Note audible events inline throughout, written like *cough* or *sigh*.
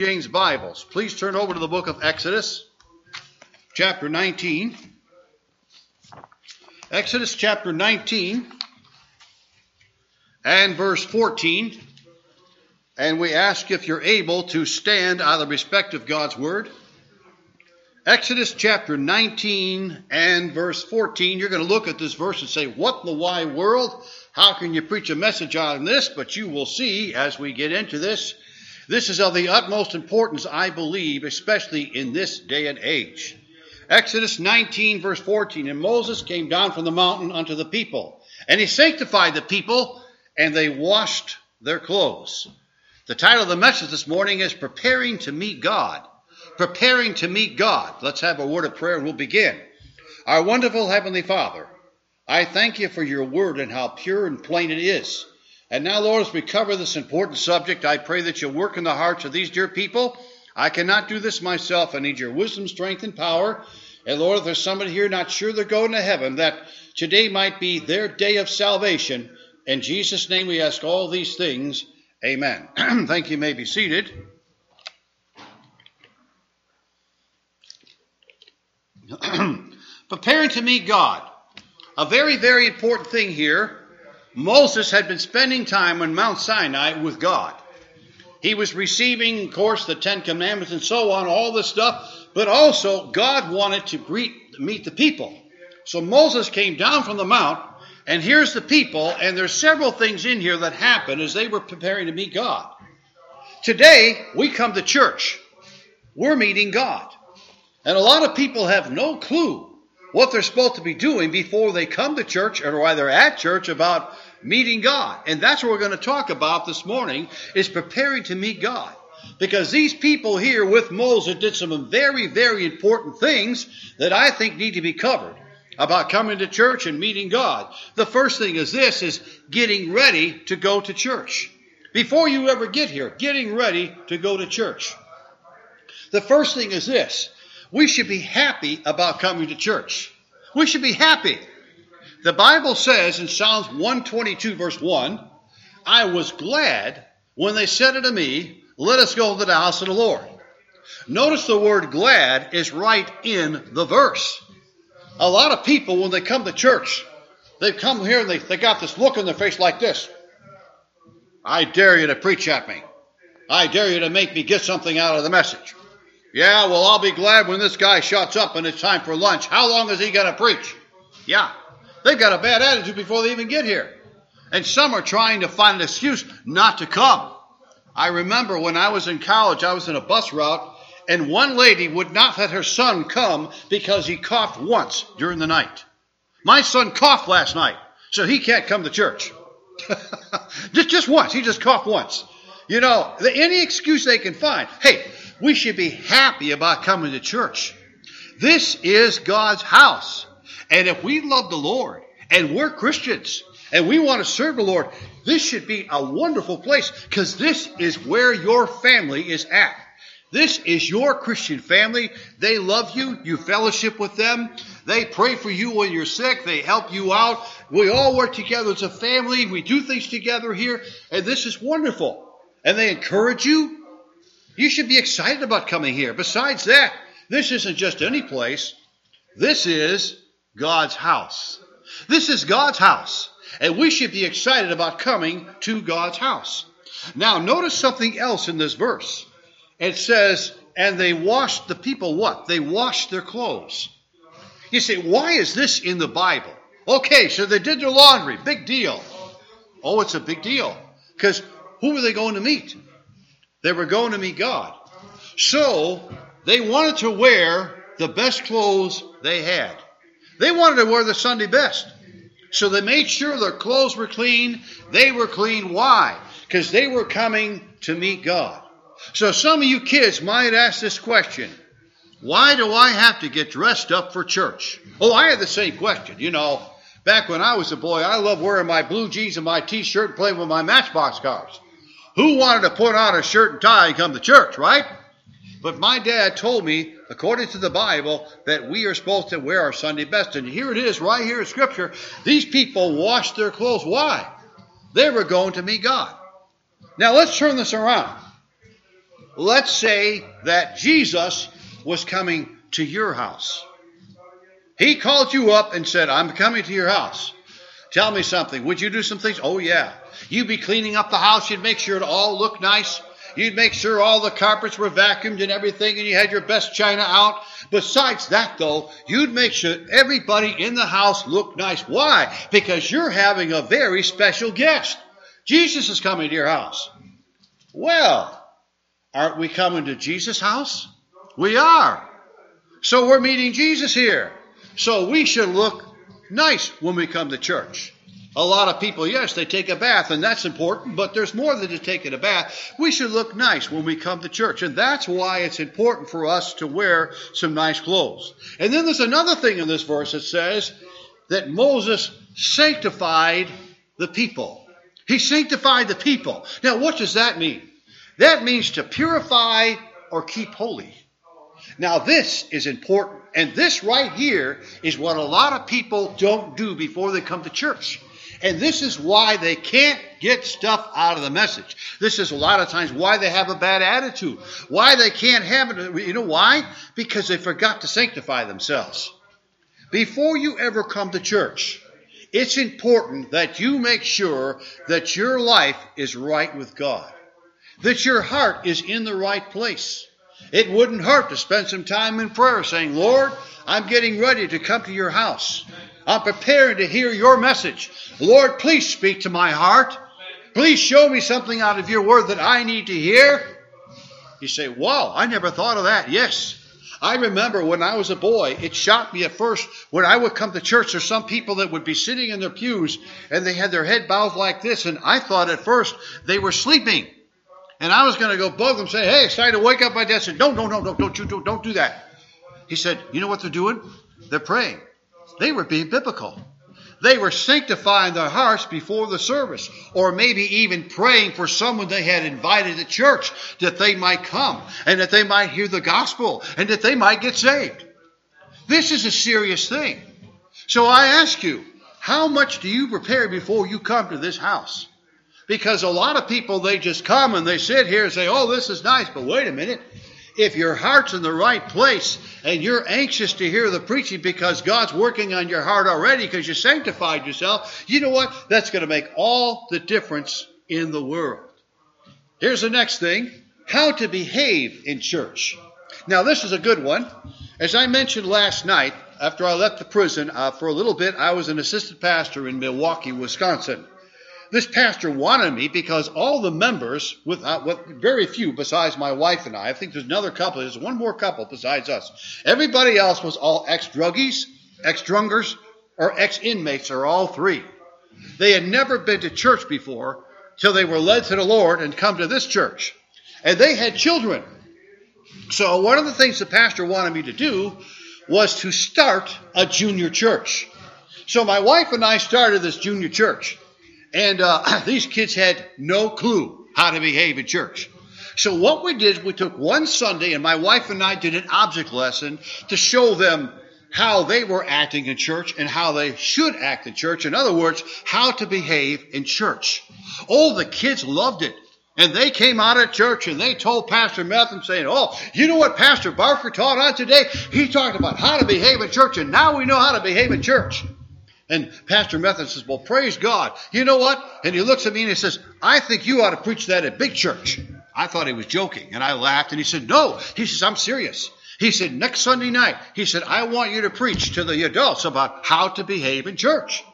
James Bibles, please turn over to the book of Exodus, chapter 19. Exodus chapter 19 and verse 14. And we ask if you're able to stand out of respect of God's word. Exodus chapter 19 and verse 14. You're going to look at this verse and say, What in the wide world? How can you preach a message on this? But you will see as we get into this this is of the utmost importance, I believe, especially in this day and age. Exodus 19, verse 14. And Moses came down from the mountain unto the people, and he sanctified the people, and they washed their clothes. The title of the message this morning is Preparing to Meet God. Preparing to Meet God. Let's have a word of prayer and we'll begin. Our wonderful Heavenly Father, I thank you for your word and how pure and plain it is. And now, Lord, as we cover this important subject, I pray that you'll work in the hearts of these dear people. I cannot do this myself. I need your wisdom, strength, and power. And Lord, if there's somebody here not sure they're going to heaven, that today might be their day of salvation. In Jesus' name we ask all these things. Amen. *clears throat* Thank you. you may be seated. *clears throat* Preparing to meet God. A very, very important thing here Moses had been spending time on Mount Sinai with God. He was receiving, of course, the Ten Commandments and so on, all this stuff, but also God wanted to greet, meet the people. So Moses came down from the mount, and here's the people, and there's several things in here that happened as they were preparing to meet God. Today, we come to church. We're meeting God. And a lot of people have no clue what they're supposed to be doing before they come to church or while they're at church about meeting God. And that's what we're going to talk about this morning is preparing to meet God. Because these people here with Moses did some very, very important things that I think need to be covered about coming to church and meeting God. The first thing is this is getting ready to go to church. Before you ever get here, getting ready to go to church. The first thing is this we should be happy about coming to church. We should be happy. The Bible says in Psalms 122, verse 1, I was glad when they said unto me, Let us go to the house of the Lord. Notice the word glad is right in the verse. A lot of people, when they come to church, they come here and they, they got this look on their face like this I dare you to preach at me. I dare you to make me get something out of the message. Yeah, well, I'll be glad when this guy shuts up and it's time for lunch. How long is he going to preach? Yeah, they've got a bad attitude before they even get here. And some are trying to find an excuse not to come. I remember when I was in college, I was in a bus route, and one lady would not let her son come because he coughed once during the night. My son coughed last night, so he can't come to church. *laughs* just, just once. He just coughed once. You know, any excuse they can find. Hey, we should be happy about coming to church. This is God's house. And if we love the Lord and we're Christians and we want to serve the Lord, this should be a wonderful place because this is where your family is at. This is your Christian family. They love you. You fellowship with them. They pray for you when you're sick. They help you out. We all work together as a family. We do things together here. And this is wonderful. And they encourage you. You should be excited about coming here. Besides that, this isn't just any place. This is God's house. This is God's house. And we should be excited about coming to God's house. Now, notice something else in this verse. It says, and they washed the people what? They washed their clothes. You say, why is this in the Bible? Okay, so they did their laundry. Big deal. Oh, it's a big deal. Because who were they going to meet? They were going to meet God. So they wanted to wear the best clothes they had. They wanted to wear the Sunday best. So they made sure their clothes were clean. They were clean. Why? Because they were coming to meet God. So some of you kids might ask this question Why do I have to get dressed up for church? Oh, I had the same question. You know, back when I was a boy, I loved wearing my blue jeans and my t shirt and playing with my matchbox cars. Who wanted to put on a shirt and tie and come to church, right? But my dad told me, according to the Bible, that we are supposed to wear our Sunday best. And here it is, right here in Scripture. These people washed their clothes. Why? They were going to meet God. Now let's turn this around. let's say that Jesus was coming to your house. He called you up and said, I'm coming to your house. Tell me something. Would you do some things? Oh, yeah. You'd be cleaning up the house. You'd make sure it all looked nice. You'd make sure all the carpets were vacuumed and everything, and you had your best china out. Besides that, though, you'd make sure everybody in the house looked nice. Why? Because you're having a very special guest. Jesus is coming to your house. Well, aren't we coming to Jesus' house? We are. So we're meeting Jesus here. So we should look nice when we come to church. A lot of people, yes, they take a bath, and that's important, but there's more than just taking a bath. We should look nice when we come to church, and that's why it's important for us to wear some nice clothes. And then there's another thing in this verse that says that Moses sanctified the people. He sanctified the people. Now, what does that mean? That means to purify or keep holy. Now, this is important. And this right here is what a lot of people don't do before they come to church. And this is why they can't get stuff out of the message. This is a lot of times why they have a bad attitude. Why they can't have it. You know why? Because they forgot to sanctify themselves. Before you ever come to church, it's important that you make sure that your life is right with God. That your heart is in the right place. It wouldn't hurt to spend some time in prayer saying, Lord, I'm getting ready to come to your house. I'm preparing to hear your message. Lord, please speak to my heart. Please show me something out of your word that I need to hear. You say, Wow, I never thought of that. Yes. I remember when I was a boy, it shocked me at first when I would come to church. There's some people that would be sitting in their pews and they had their head bowed like this, and I thought at first they were sleeping. And I was going to go bug them, say, "Hey, time to wake up my dad." Said, "No, no, no, no, don't you do, don't do that." He said, "You know what they're doing? They're praying. They were being biblical. They were sanctifying their hearts before the service, or maybe even praying for someone they had invited to church that they might come and that they might hear the gospel and that they might get saved. This is a serious thing. So I ask you, how much do you prepare before you come to this house? Because a lot of people, they just come and they sit here and say, oh, this is nice, but wait a minute if your heart's in the right place and you're anxious to hear the preaching because God's working on your heart already because you sanctified yourself, you know what? That's going to make all the difference in the world. Here's the next thing how to behave in church. Now, this is a good one. As I mentioned last night, after I left the prison, uh, for a little bit, I was an assistant pastor in Milwaukee, Wisconsin this pastor wanted me because all the members, with, uh, with very few besides my wife and I, I think there's another couple, there's one more couple besides us. Everybody else was all ex druggies, ex drungers, or ex inmates, or all three. They had never been to church before till they were led to the Lord and come to this church. And they had children. So one of the things the pastor wanted me to do was to start a junior church. So my wife and I started this junior church. And uh, *clears throat* these kids had no clue how to behave in church. So what we did, we took one Sunday, and my wife and I did an object lesson to show them how they were acting in church and how they should act in church. In other words, how to behave in church. Oh, the kids loved it. And they came out of church and they told Pastor Metham saying, Oh, you know what Pastor Barker taught on today? He talked about how to behave in church, and now we know how to behave in church. And Pastor Metham says, Well, praise God. You know what? And he looks at me and he says, I think you ought to preach that at big church. I thought he was joking. And I laughed and he said, No. He says, I'm serious. He said, Next Sunday night, he said, I want you to preach to the adults about how to behave in church.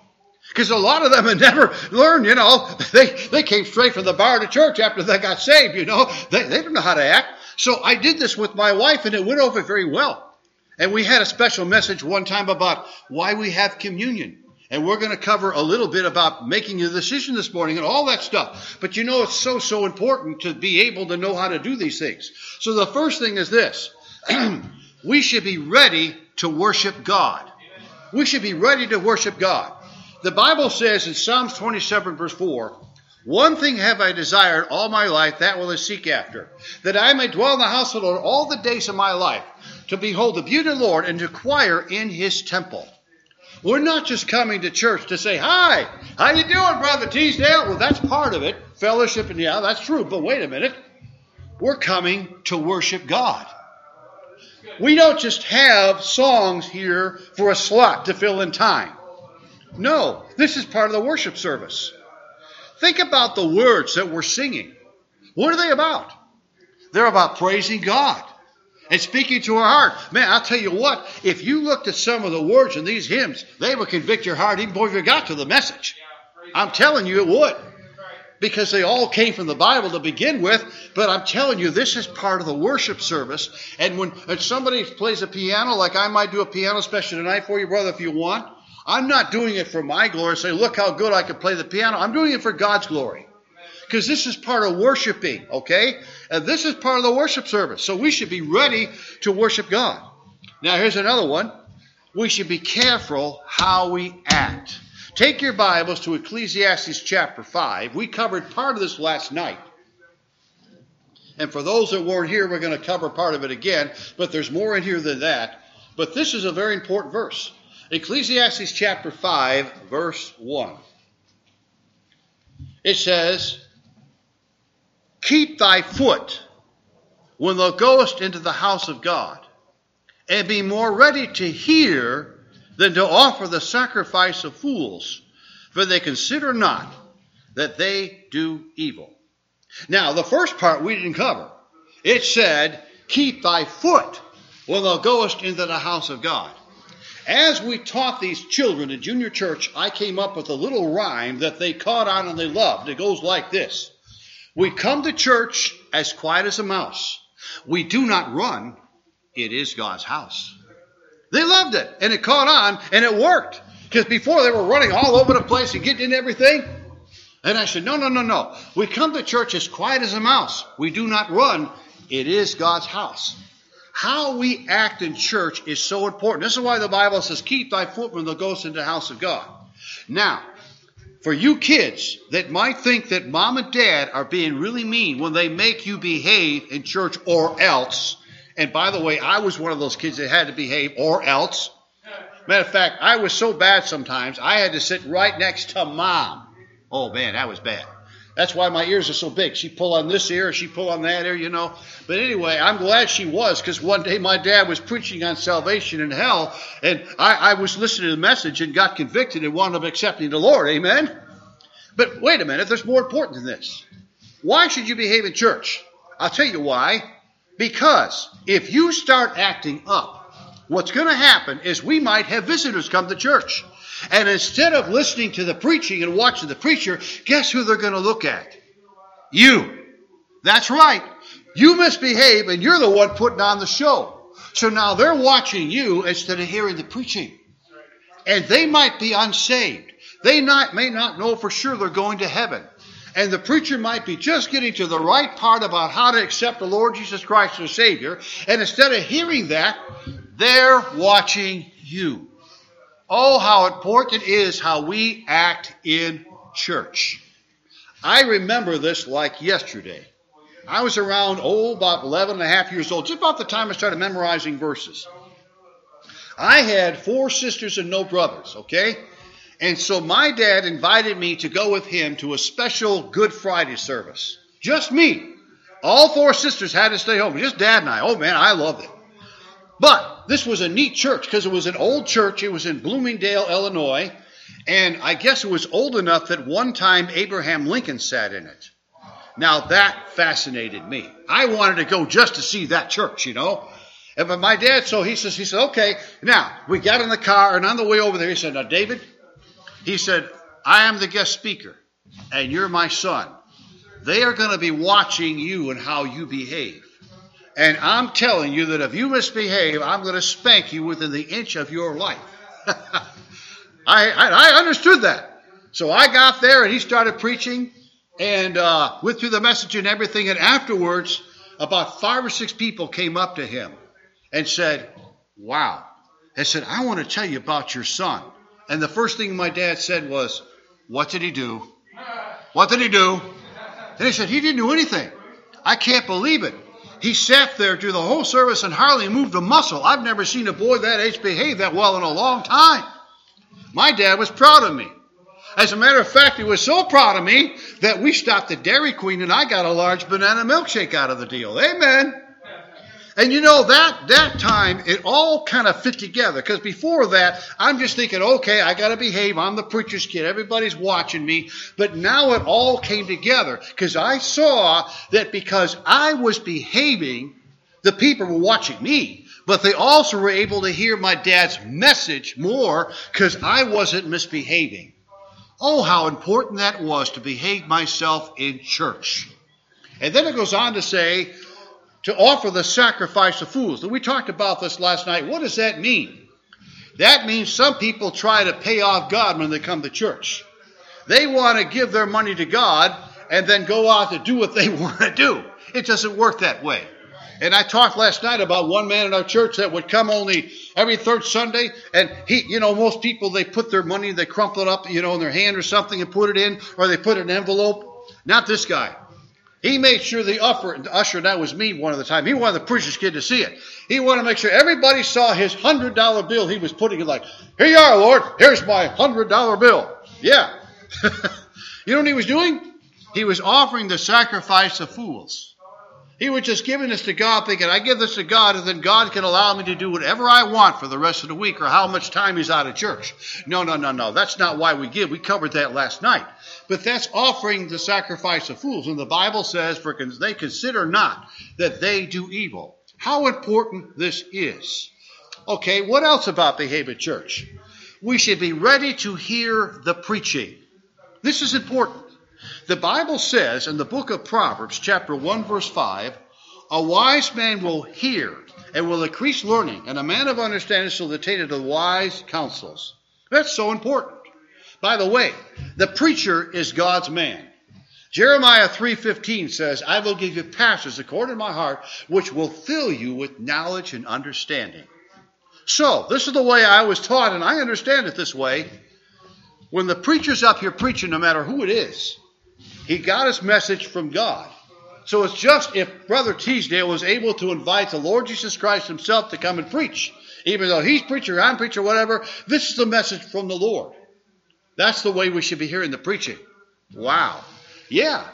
Because a lot of them had never learned, you know, they, they came straight from the bar to church after they got saved, you know. They, they don't know how to act. So I did this with my wife and it went over very well. And we had a special message one time about why we have communion. And we're going to cover a little bit about making a decision this morning and all that stuff. But you know, it's so, so important to be able to know how to do these things. So the first thing is this. *clears throat* we should be ready to worship God. We should be ready to worship God. The Bible says in Psalms 27 verse 4, one thing have I desired all my life, that will I seek after, that I may dwell in the house of the Lord all the days of my life, to behold the beauty of the Lord and to acquire in his temple. We're not just coming to church to say, hi, how you doing, Brother Teasdale? Well, that's part of it. Fellowship, and yeah, that's true. But wait a minute. We're coming to worship God. We don't just have songs here for a slot to fill in time. No, this is part of the worship service. Think about the words that we're singing. What are they about? They're about praising God and speaking to our heart. Man, I'll tell you what, if you looked at some of the words in these hymns, they would convict your heart even before you got to the message. I'm telling you it would. Because they all came from the Bible to begin with, but I'm telling you, this is part of the worship service. And when somebody plays a piano, like I might do a piano special tonight for you, brother, if you want, I'm not doing it for my glory, say, look how good I can play the piano. I'm doing it for God's glory. Because this is part of worshiping, okay? And this is part of the worship service. So we should be ready to worship God. Now, here's another one. We should be careful how we act. Take your Bibles to Ecclesiastes chapter 5. We covered part of this last night. And for those that weren't here, we're going to cover part of it again, but there's more in here than that. But this is a very important verse. Ecclesiastes chapter 5, verse 1. It says, Keep thy foot when thou goest into the house of God, and be more ready to hear than to offer the sacrifice of fools, for they consider not that they do evil. Now, the first part we didn't cover. It said, Keep thy foot when thou goest into the house of God. As we taught these children in junior church, I came up with a little rhyme that they caught on and they loved. It goes like this We come to church as quiet as a mouse. We do not run. It is God's house. They loved it, and it caught on, and it worked. Because before they were running all over the place and getting in everything. And I said, No, no, no, no. We come to church as quiet as a mouse. We do not run. It is God's house. How we act in church is so important. This is why the Bible says, Keep thy foot when thou goest into the house of God. Now, for you kids that might think that mom and dad are being really mean when they make you behave in church or else, and by the way, I was one of those kids that had to behave or else. Matter of fact, I was so bad sometimes, I had to sit right next to mom. Oh man, that was bad. That's why my ears are so big. She pull on this ear, she pull on that ear, you know. But anyway, I'm glad she was because one day my dad was preaching on salvation in hell, and I, I was listening to the message and got convicted and wound up accepting the Lord. Amen. But wait a minute, there's more important than this. Why should you behave in church? I'll tell you why. Because if you start acting up, what's going to happen is we might have visitors come to church. And instead of listening to the preaching and watching the preacher, guess who they're going to look at? You. That's right. You misbehave and you're the one putting on the show. So now they're watching you instead of hearing the preaching. And they might be unsaved. They not, may not know for sure they're going to heaven. And the preacher might be just getting to the right part about how to accept the Lord Jesus Christ as Savior. And instead of hearing that, they're watching you. Oh, how important it is how we act in church. I remember this like yesterday. I was around, oh, about 11 and a half years old, just about the time I started memorizing verses. I had four sisters and no brothers, okay? And so my dad invited me to go with him to a special Good Friday service. Just me. All four sisters had to stay home. Just dad and I. Oh man, I loved it. But this was a neat church because it was an old church. It was in Bloomingdale, Illinois. And I guess it was old enough that one time Abraham Lincoln sat in it. Now that fascinated me. I wanted to go just to see that church, you know. And but my dad, so he says, he said, okay. Now we got in the car, and on the way over there, he said, now David, he said, I am the guest speaker, and you're my son. They are going to be watching you and how you behave. And I'm telling you that if you misbehave, I'm going to spank you within the inch of your life. *laughs* I, I, I, understood that. So I got there and he started preaching and uh, went through the message and everything. And afterwards, about five or six people came up to him and said, Wow. They said, I want to tell you about your son. And the first thing my dad said was, What did he do? What did he do? And he said, He didn't do anything. I can't believe it. He sat there through the whole service and hardly moved a muscle. I've never seen a boy that age behave that well in a long time. My dad was proud of me. As a matter of fact, he was so proud of me that we stopped at Dairy Queen and I got a large banana milkshake out of the deal. Amen. And you know that that time it all kind of fit together because before that I'm just thinking, okay, I got to behave. I'm the preacher's kid. Everybody's watching me. But now it all came together because I saw that because I was behaving, the people were watching me. But they also were able to hear my dad's message more because I wasn't misbehaving. Oh, how important that was to behave myself in church. And then it goes on to say, to offer the sacrifice of fools. And we talked about this last night. What does that mean? That means some people try to pay off God when they come to church. They want to give their money to God and then go out to do what they *laughs* want to do. It doesn't work that way. And I talked last night about one man in our church that would come only every third Sunday, and he, you know, most people they put their money, they crumple it up, you know, in their hand or something and put it in, or they put it in an envelope. Not this guy. He made sure the usher, the usher, that was me one of the time, he wanted the preacher's kid to see it. He wanted to make sure everybody saw his hundred dollar bill he was putting it like, here you are, Lord, here's my hundred dollar bill. Yeah. *laughs* you know what he was doing? He was offering the sacrifice of fools. He was just giving this to God, thinking, I give this to God, and then God can allow me to do whatever I want for the rest of the week or how much time he's out of church. No, no, no, no. That's not why we give. We covered that last night. But that's offering the sacrifice of fools. And the Bible says, for they consider not that they do evil. How important this is. Okay, what else about behavior church? We should be ready to hear the preaching. This is important. The Bible says in the book of Proverbs, chapter 1, verse 5, a wise man will hear and will increase learning, and a man of understanding shall attain to the wise counsels. That's so important. By the way, the preacher is God's man. Jeremiah 3:15 says, "I will give you pastors according to my heart, which will fill you with knowledge and understanding." So, this is the way I was taught, and I understand it this way. When the preacher's up here preaching, no matter who it is, he got his message from God. So it's just if Brother Teasdale was able to invite the Lord Jesus Christ himself to come and preach, even though he's preacher, I'm preacher, whatever, this is the message from the Lord. That's the way we should be hearing the preaching. Wow. Yeah.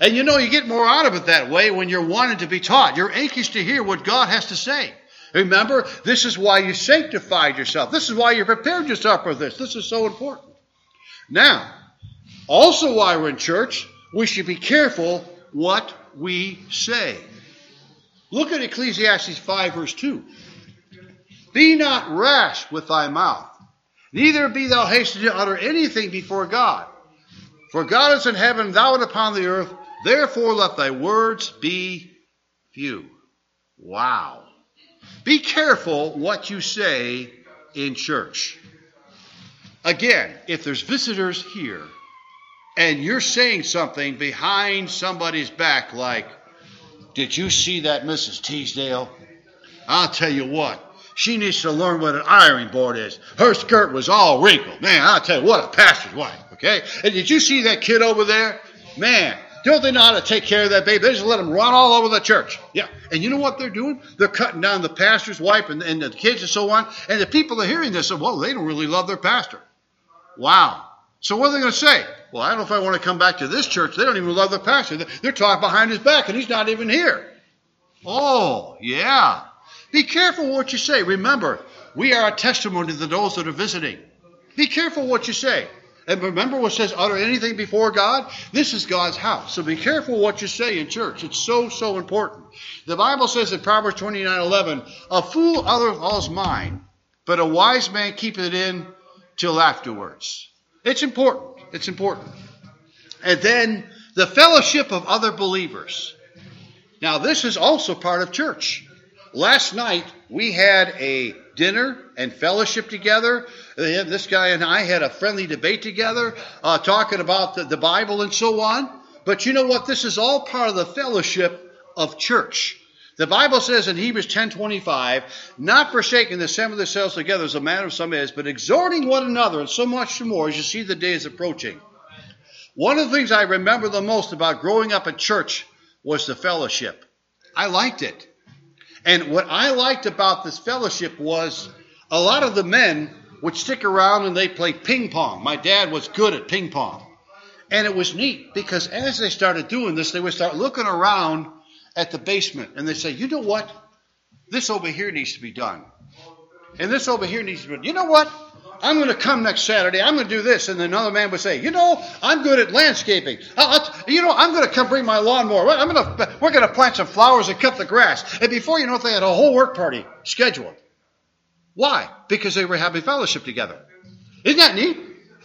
And you know, you get more out of it that way when you're wanting to be taught. You're anxious to hear what God has to say. Remember, this is why you sanctified yourself. This is why you prepared yourself for this. This is so important. Now, also while we're in church, we should be careful what we say. Look at Ecclesiastes 5, verse 2. Be not rash with thy mouth, neither be thou hasty to utter anything before God. For God is in heaven, thou art upon the earth, therefore let thy words be few. Wow. Be careful what you say in church. Again, if there's visitors here, and you're saying something behind somebody's back like, Did you see that Mrs. Teasdale? I'll tell you what, she needs to learn what an ironing board is. Her skirt was all wrinkled. Man, I'll tell you what, a pastor's wife, okay? And did you see that kid over there? Man, don't they know how to take care of that baby? They just let them run all over the church. Yeah. And you know what they're doing? They're cutting down the pastor's wife and, and the kids and so on. And the people are hearing this say, well, they don't really love their pastor. Wow. So what are they going to say? Well, I don't know if I want to come back to this church. They don't even love the pastor. They're talking behind his back, and he's not even here. Oh, yeah. Be careful what you say. Remember, we are a testimony to those that are visiting. Be careful what you say. And remember what says, utter anything before God? This is God's house. So be careful what you say in church. It's so, so important. The Bible says in Proverbs 29 11, a fool utters all's mind, but a wise man keepeth it in till afterwards. It's important. It's important. And then the fellowship of other believers. Now, this is also part of church. Last night, we had a dinner and fellowship together. This guy and I had a friendly debate together, uh, talking about the, the Bible and so on. But you know what? This is all part of the fellowship of church. The Bible says in Hebrews 10:25, not forsaking the assembly of themselves together as a matter of some is, but exhorting one another, and so much more as you see the days approaching. One of the things I remember the most about growing up in church was the fellowship. I liked it. And what I liked about this fellowship was a lot of the men would stick around and they play ping pong. My dad was good at ping pong. And it was neat because as they started doing this, they would start looking around at the basement and they say, you know what? This over here needs to be done. And this over here needs to be done. You know what? I'm going to come next Saturday. I'm going to do this. And another man would say, you know, I'm good at landscaping. you know, I'm going to come bring my lawnmower. I'm going to, we're going to plant some flowers and cut the grass. And before you know it, they had a whole work party scheduled. Why? Because they were having fellowship together. Isn't that neat?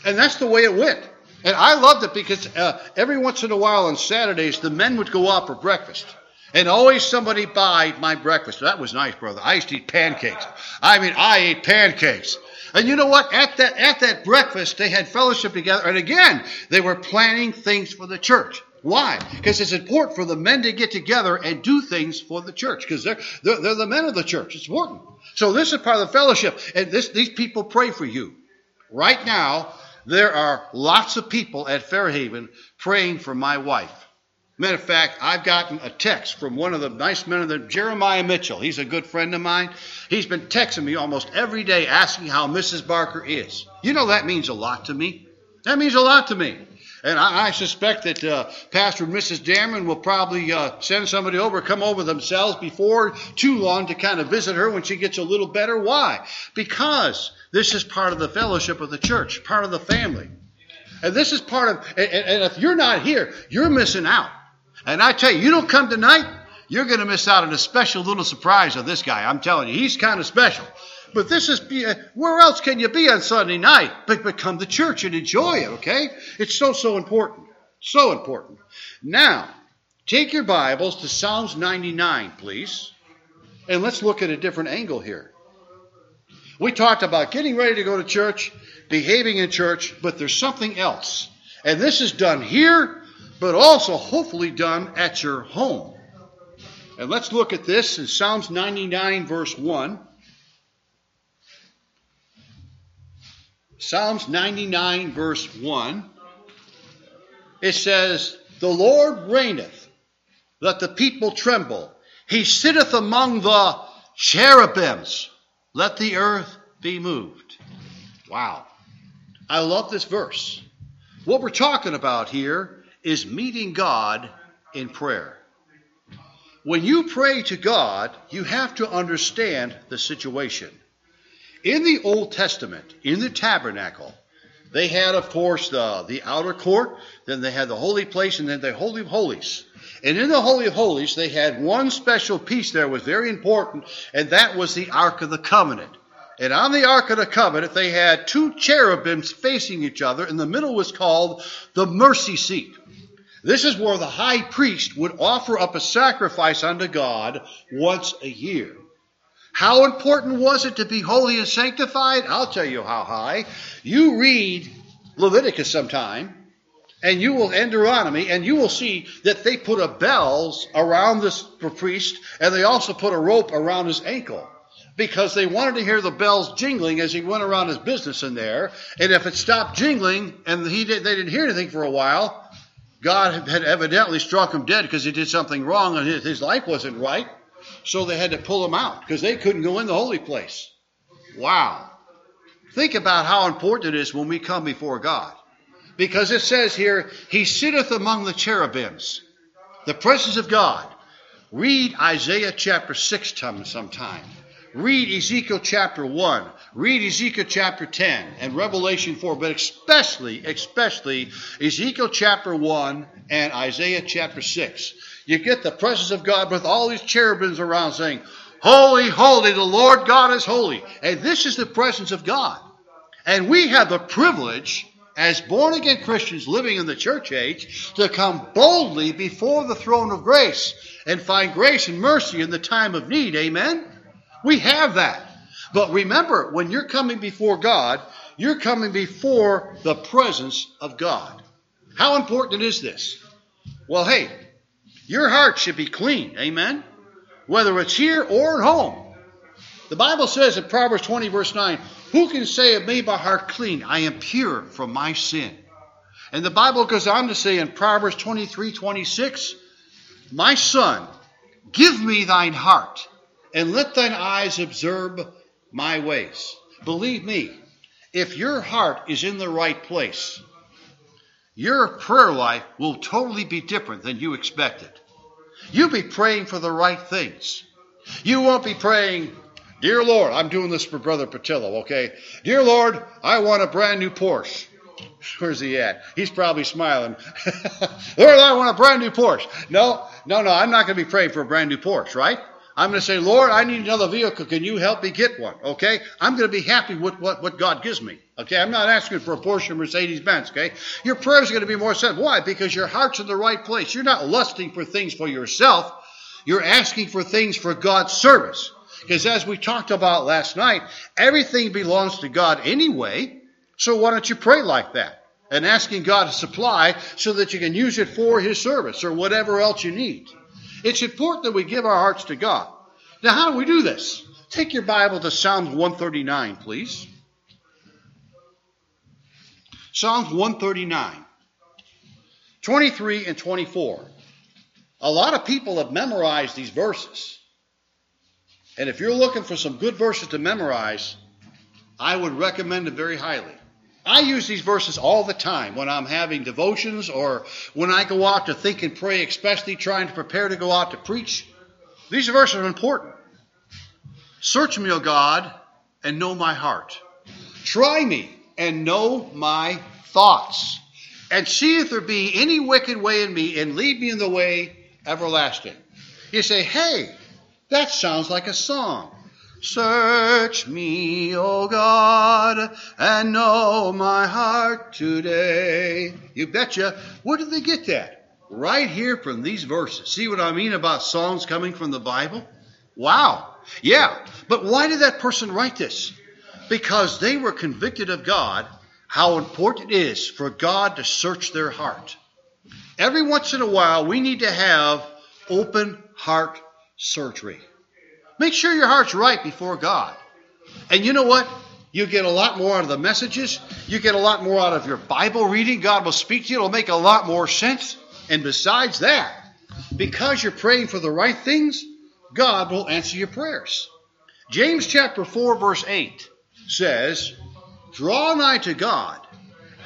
And that's the way it went. And I loved it because uh, every once in a while on Saturdays, the men would go out for breakfast. And always somebody buy my breakfast. That was nice, brother. I used to eat pancakes. I mean, I ate pancakes. And you know what? At that, at that breakfast, they had fellowship together. And again, they were planning things for the church. Why? Because it's important for the men to get together and do things for the church. Because they're, they're, they're, the men of the church. It's important. So this is part of the fellowship. And this, these people pray for you. Right now, there are lots of people at Fairhaven praying for my wife. Matter of fact, I've gotten a text from one of the nice men of the Jeremiah Mitchell. He's a good friend of mine. He's been texting me almost every day asking how Mrs. Barker is. You know that means a lot to me. That means a lot to me. And I, I suspect that uh, Pastor and Mrs. Damron will probably uh, send somebody over, come over themselves before too long to kind of visit her when she gets a little better. Why? Because this is part of the fellowship of the church, part of the family. And this is part of, and, and if you're not here, you're missing out. And I tell you, you don't come tonight, you're going to miss out on a special little surprise of this guy. I'm telling you, he's kind of special. But this is, uh, where else can you be on Sunday night but, but come to church and enjoy it, okay? It's so, so important. So important. Now, take your Bibles to Psalms 99, please. And let's look at a different angle here. We talked about getting ready to go to church, behaving in church, but there's something else. And this is done here but also hopefully done at your home. And let's look at this in Psalms 99, verse 1. Psalms 99, verse 1. It says, The Lord reigneth, let the people tremble. He sitteth among the cherubims, let the earth be moved. Wow. I love this verse. What we're talking about here is meeting God in prayer. When you pray to God, you have to understand the situation. In the Old Testament, in the tabernacle, they had, of course, the, the outer court, then they had the holy place, and then the Holy of Holies. And in the Holy of Holies, they had one special piece there was very important, and that was the Ark of the Covenant. And on the Ark of the Covenant, they had two cherubims facing each other, and the middle was called the mercy seat. This is where the high priest would offer up a sacrifice unto God once a year. How important was it to be holy and sanctified? I'll tell you how high. You read Leviticus sometime, and you will end Deuteronomy, and you will see that they put a bells around this priest, and they also put a rope around his ankle because they wanted to hear the bells jingling as he went around his business in there. And if it stopped jingling and he did, they didn't hear anything for a while, God had evidently struck him dead because he did something wrong and his, his life wasn't right. So they had to pull him out because they couldn't go in the holy place. Wow. Think about how important it is when we come before God. Because it says here, He sitteth among the cherubims, the presence of God. Read Isaiah chapter 6 sometime. Read Ezekiel chapter 1. Read Ezekiel chapter 10 and Revelation 4, but especially, especially Ezekiel chapter 1 and Isaiah chapter 6. You get the presence of God with all these cherubims around saying, Holy, holy, the Lord God is holy. And this is the presence of God. And we have the privilege, as born again Christians living in the church age, to come boldly before the throne of grace and find grace and mercy in the time of need. Amen? We have that. But remember, when you're coming before God, you're coming before the presence of God. How important is this? Well, hey, your heart should be clean. Amen? Whether it's here or at home. The Bible says in Proverbs 20, verse 9, Who can say of me, by heart clean? I am pure from my sin. And the Bible goes on to say in Proverbs 23, 26, My son, give me thine heart and let thine eyes observe my ways. Believe me, if your heart is in the right place, your prayer life will totally be different than you expected. You'll be praying for the right things. You won't be praying, Dear Lord, I'm doing this for Brother Patillo, okay? Dear Lord, I want a brand new Porsche. *laughs* Where's he at? He's probably smiling. *laughs* Lord, I want a brand new Porsche. No, no, no, I'm not going to be praying for a brand new Porsche, right? I'm going to say, Lord, I need another vehicle. Can you help me get one? Okay? I'm going to be happy with what, what God gives me. Okay? I'm not asking for a Porsche or Mercedes Benz. Okay? Your prayers are going to be more sensitive. Why? Because your heart's in the right place. You're not lusting for things for yourself. You're asking for things for God's service. Because as we talked about last night, everything belongs to God anyway. So why don't you pray like that? And asking God to supply so that you can use it for His service or whatever else you need. It's important that we give our hearts to God. Now, how do we do this? Take your Bible to Psalms 139, please. Psalms 139, 23 and 24. A lot of people have memorized these verses. And if you're looking for some good verses to memorize, I would recommend them very highly. I use these verses all the time when I'm having devotions or when I go out to think and pray, especially trying to prepare to go out to preach. These verses are important. Search me, O God, and know my heart. Try me and know my thoughts. And see if there be any wicked way in me, and lead me in the way everlasting. You say, hey, that sounds like a song. Search me, O God, and know my heart today. You betcha. Where did they get that? Right here from these verses. See what I mean about songs coming from the Bible? Wow. Yeah. But why did that person write this? Because they were convicted of God, how important it is for God to search their heart. Every once in a while, we need to have open heart surgery. Make sure your heart's right before God. And you know what? You get a lot more out of the messages. You get a lot more out of your Bible reading. God will speak to you. It'll make a lot more sense. And besides that, because you're praying for the right things, God will answer your prayers. James chapter 4, verse 8 says, Draw nigh to God,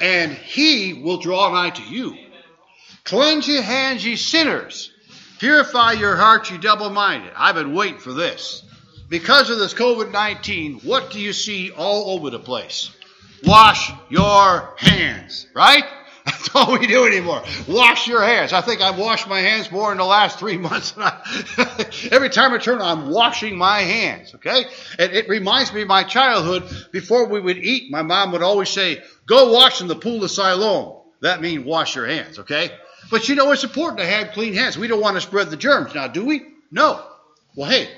and he will draw nigh to you. Cleanse your hands, ye sinners, Purify your heart, you double minded. I've been waiting for this. Because of this COVID 19, what do you see all over the place? Wash your hands, right? *laughs* That's all we do anymore. Wash your hands. I think I've washed my hands more in the last three *laughs* months. *laughs* Every time I turn, I'm washing my hands. Okay, and it reminds me of my childhood. Before we would eat, my mom would always say, "Go wash in the pool of Siloam." That means wash your hands. Okay, but you know, it's important to have clean hands. We don't want to spread the germs now, do we? No. Well, hey,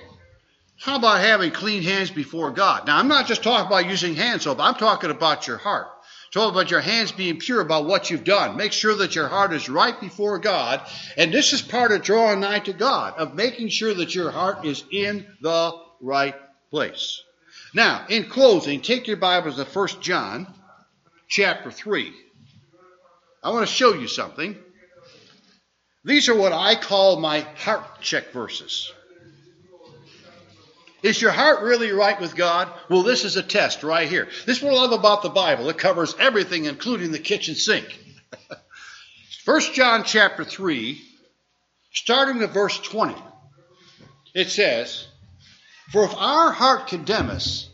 how about having clean hands before God? Now, I'm not just talking about using hand soap, I'm talking about your heart. Talk about your hands being pure about what you've done. Make sure that your heart is right before God. And this is part of drawing nigh to God, of making sure that your heart is in the right place. Now, in closing, take your Bibles to 1 John chapter 3. I want to show you something. These are what I call my heart check verses. Is your heart really right with God? Well, this is a test right here. This is what I love about the Bible. It covers everything, including the kitchen sink. *laughs* 1 John chapter 3, starting at verse 20, it says, For if our heart condemn us,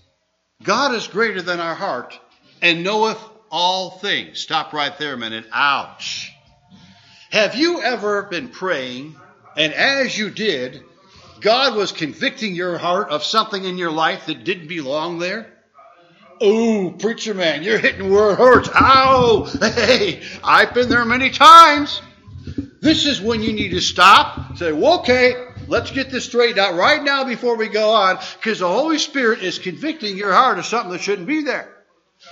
God is greater than our heart and knoweth all things. Stop right there a minute. Ouch. Have you ever been praying, and as you did, God was convicting your heart of something in your life that didn't belong there? Oh, preacher man, you're hitting where it hurts. Ow! Hey, I've been there many times. This is when you need to stop, say, well, okay, let's get this straightened out right now before we go on, because the Holy Spirit is convicting your heart of something that shouldn't be there.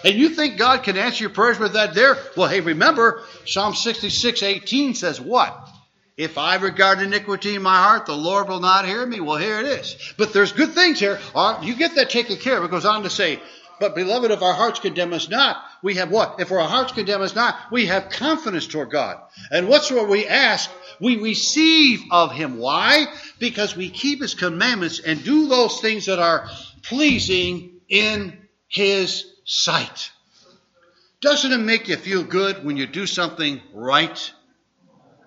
And you think God can answer your prayers with that there? Well, hey, remember, Psalm 66, 18 says what? If I regard iniquity in my heart, the Lord will not hear me. Well, here it is. But there's good things here. Uh, you get that taken care of. It goes on to say, but beloved, if our hearts condemn us not, we have what? If our hearts condemn us not, we have confidence toward God. And whatsoever we ask, we receive of Him. Why? Because we keep His commandments and do those things that are pleasing in His sight. Doesn't it make you feel good when you do something right?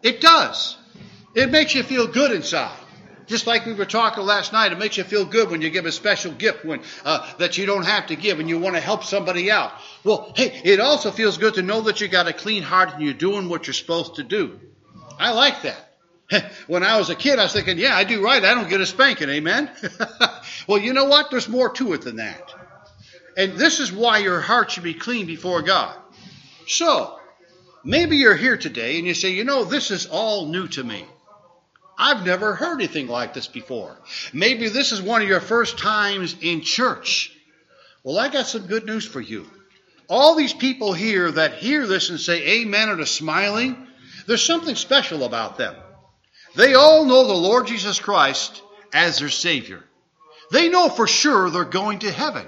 It does. It makes you feel good inside. Just like we were talking last night, it makes you feel good when you give a special gift when, uh, that you don't have to give and you want to help somebody out. Well, hey, it also feels good to know that you got a clean heart and you're doing what you're supposed to do. I like that. *laughs* when I was a kid, I was thinking, yeah, I do right. I don't get a spanking. Amen. *laughs* well, you know what? There's more to it than that. And this is why your heart should be clean before God. So, maybe you're here today and you say, you know, this is all new to me. I've never heard anything like this before. Maybe this is one of your first times in church. Well, I got some good news for you. All these people here that hear this and say amen and are smiling, there's something special about them. They all know the Lord Jesus Christ as their Savior. They know for sure they're going to heaven.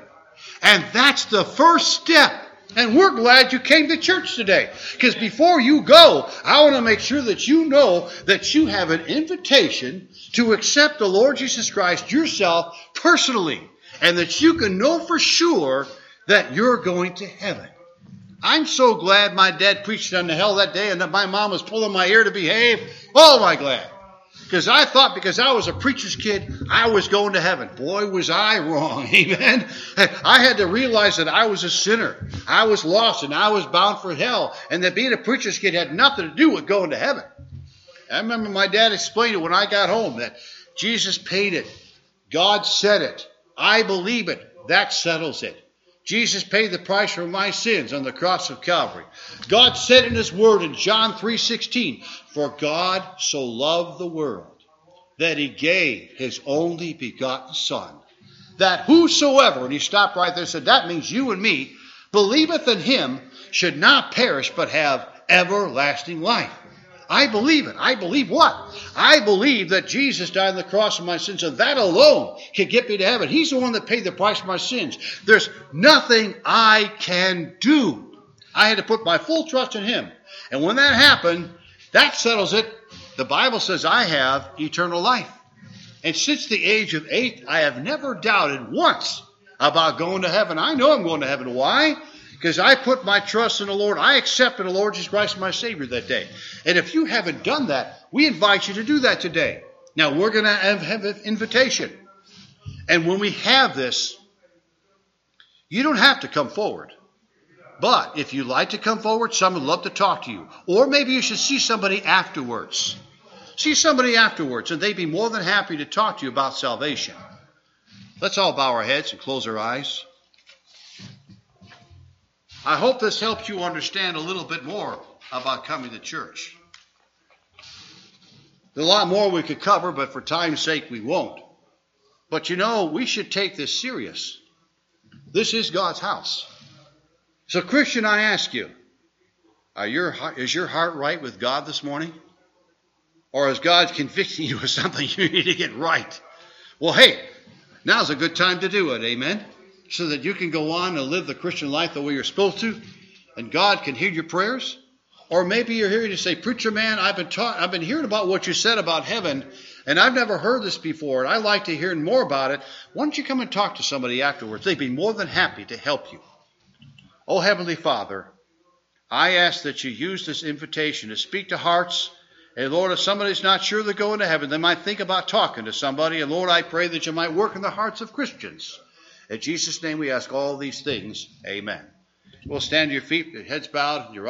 And that's the first step. And we're glad you came to church today. Because before you go, I want to make sure that you know that you have an invitation to accept the Lord Jesus Christ yourself personally. And that you can know for sure that you're going to heaven. I'm so glad my dad preached on the hell that day and that my mom was pulling my ear to behave. Oh, my glad. Because I thought because I was a preacher's kid, I was going to heaven. Boy, was I wrong. *laughs* Amen. I had to realize that I was a sinner. I was lost and I was bound for hell. And that being a preacher's kid had nothing to do with going to heaven. I remember my dad explained it when I got home that Jesus paid it. God said it. I believe it. That settles it. Jesus paid the price for my sins on the cross of Calvary. God said in his word in John 3:16, "For God so loved the world that he gave his only begotten son, that whosoever," and he stopped right there and said, "That means you and me, believeth in him should not perish but have everlasting life." I believe it. I believe what? I believe that Jesus died on the cross for my sins, and that alone can get me to heaven. He's the one that paid the price for my sins. There's nothing I can do. I had to put my full trust in Him. And when that happened, that settles it. The Bible says I have eternal life. And since the age of eight, I have never doubted once about going to heaven. I know I'm going to heaven. Why? Because I put my trust in the Lord. I accepted the Lord Jesus Christ my Savior that day. And if you haven't done that, we invite you to do that today. Now, we're going to have, have an invitation. And when we have this, you don't have to come forward. But if you'd like to come forward, someone would love to talk to you. Or maybe you should see somebody afterwards. See somebody afterwards, and they'd be more than happy to talk to you about salvation. Let's all bow our heads and close our eyes. I hope this helps you understand a little bit more about coming to church. There's a lot more we could cover, but for time's sake, we won't. But you know, we should take this serious. This is God's house. So, Christian, I ask you, your, is your heart right with God this morning? Or is God convicting you of something *laughs* you need to get right? Well, hey, now's a good time to do it. Amen so that you can go on and live the Christian life the way you're supposed to, and God can hear your prayers? Or maybe you're here to say, Preacher man, I've been taught, I've been hearing about what you said about heaven, and I've never heard this before, and I'd like to hear more about it. Why don't you come and talk to somebody afterwards? They'd be more than happy to help you. Oh, Heavenly Father, I ask that you use this invitation to speak to hearts. And Lord, if somebody's not sure they're going to heaven, they might think about talking to somebody. And Lord, I pray that you might work in the hearts of Christians in Jesus' name we ask all these things. Amen. We'll stand your feet, your heads bowed, your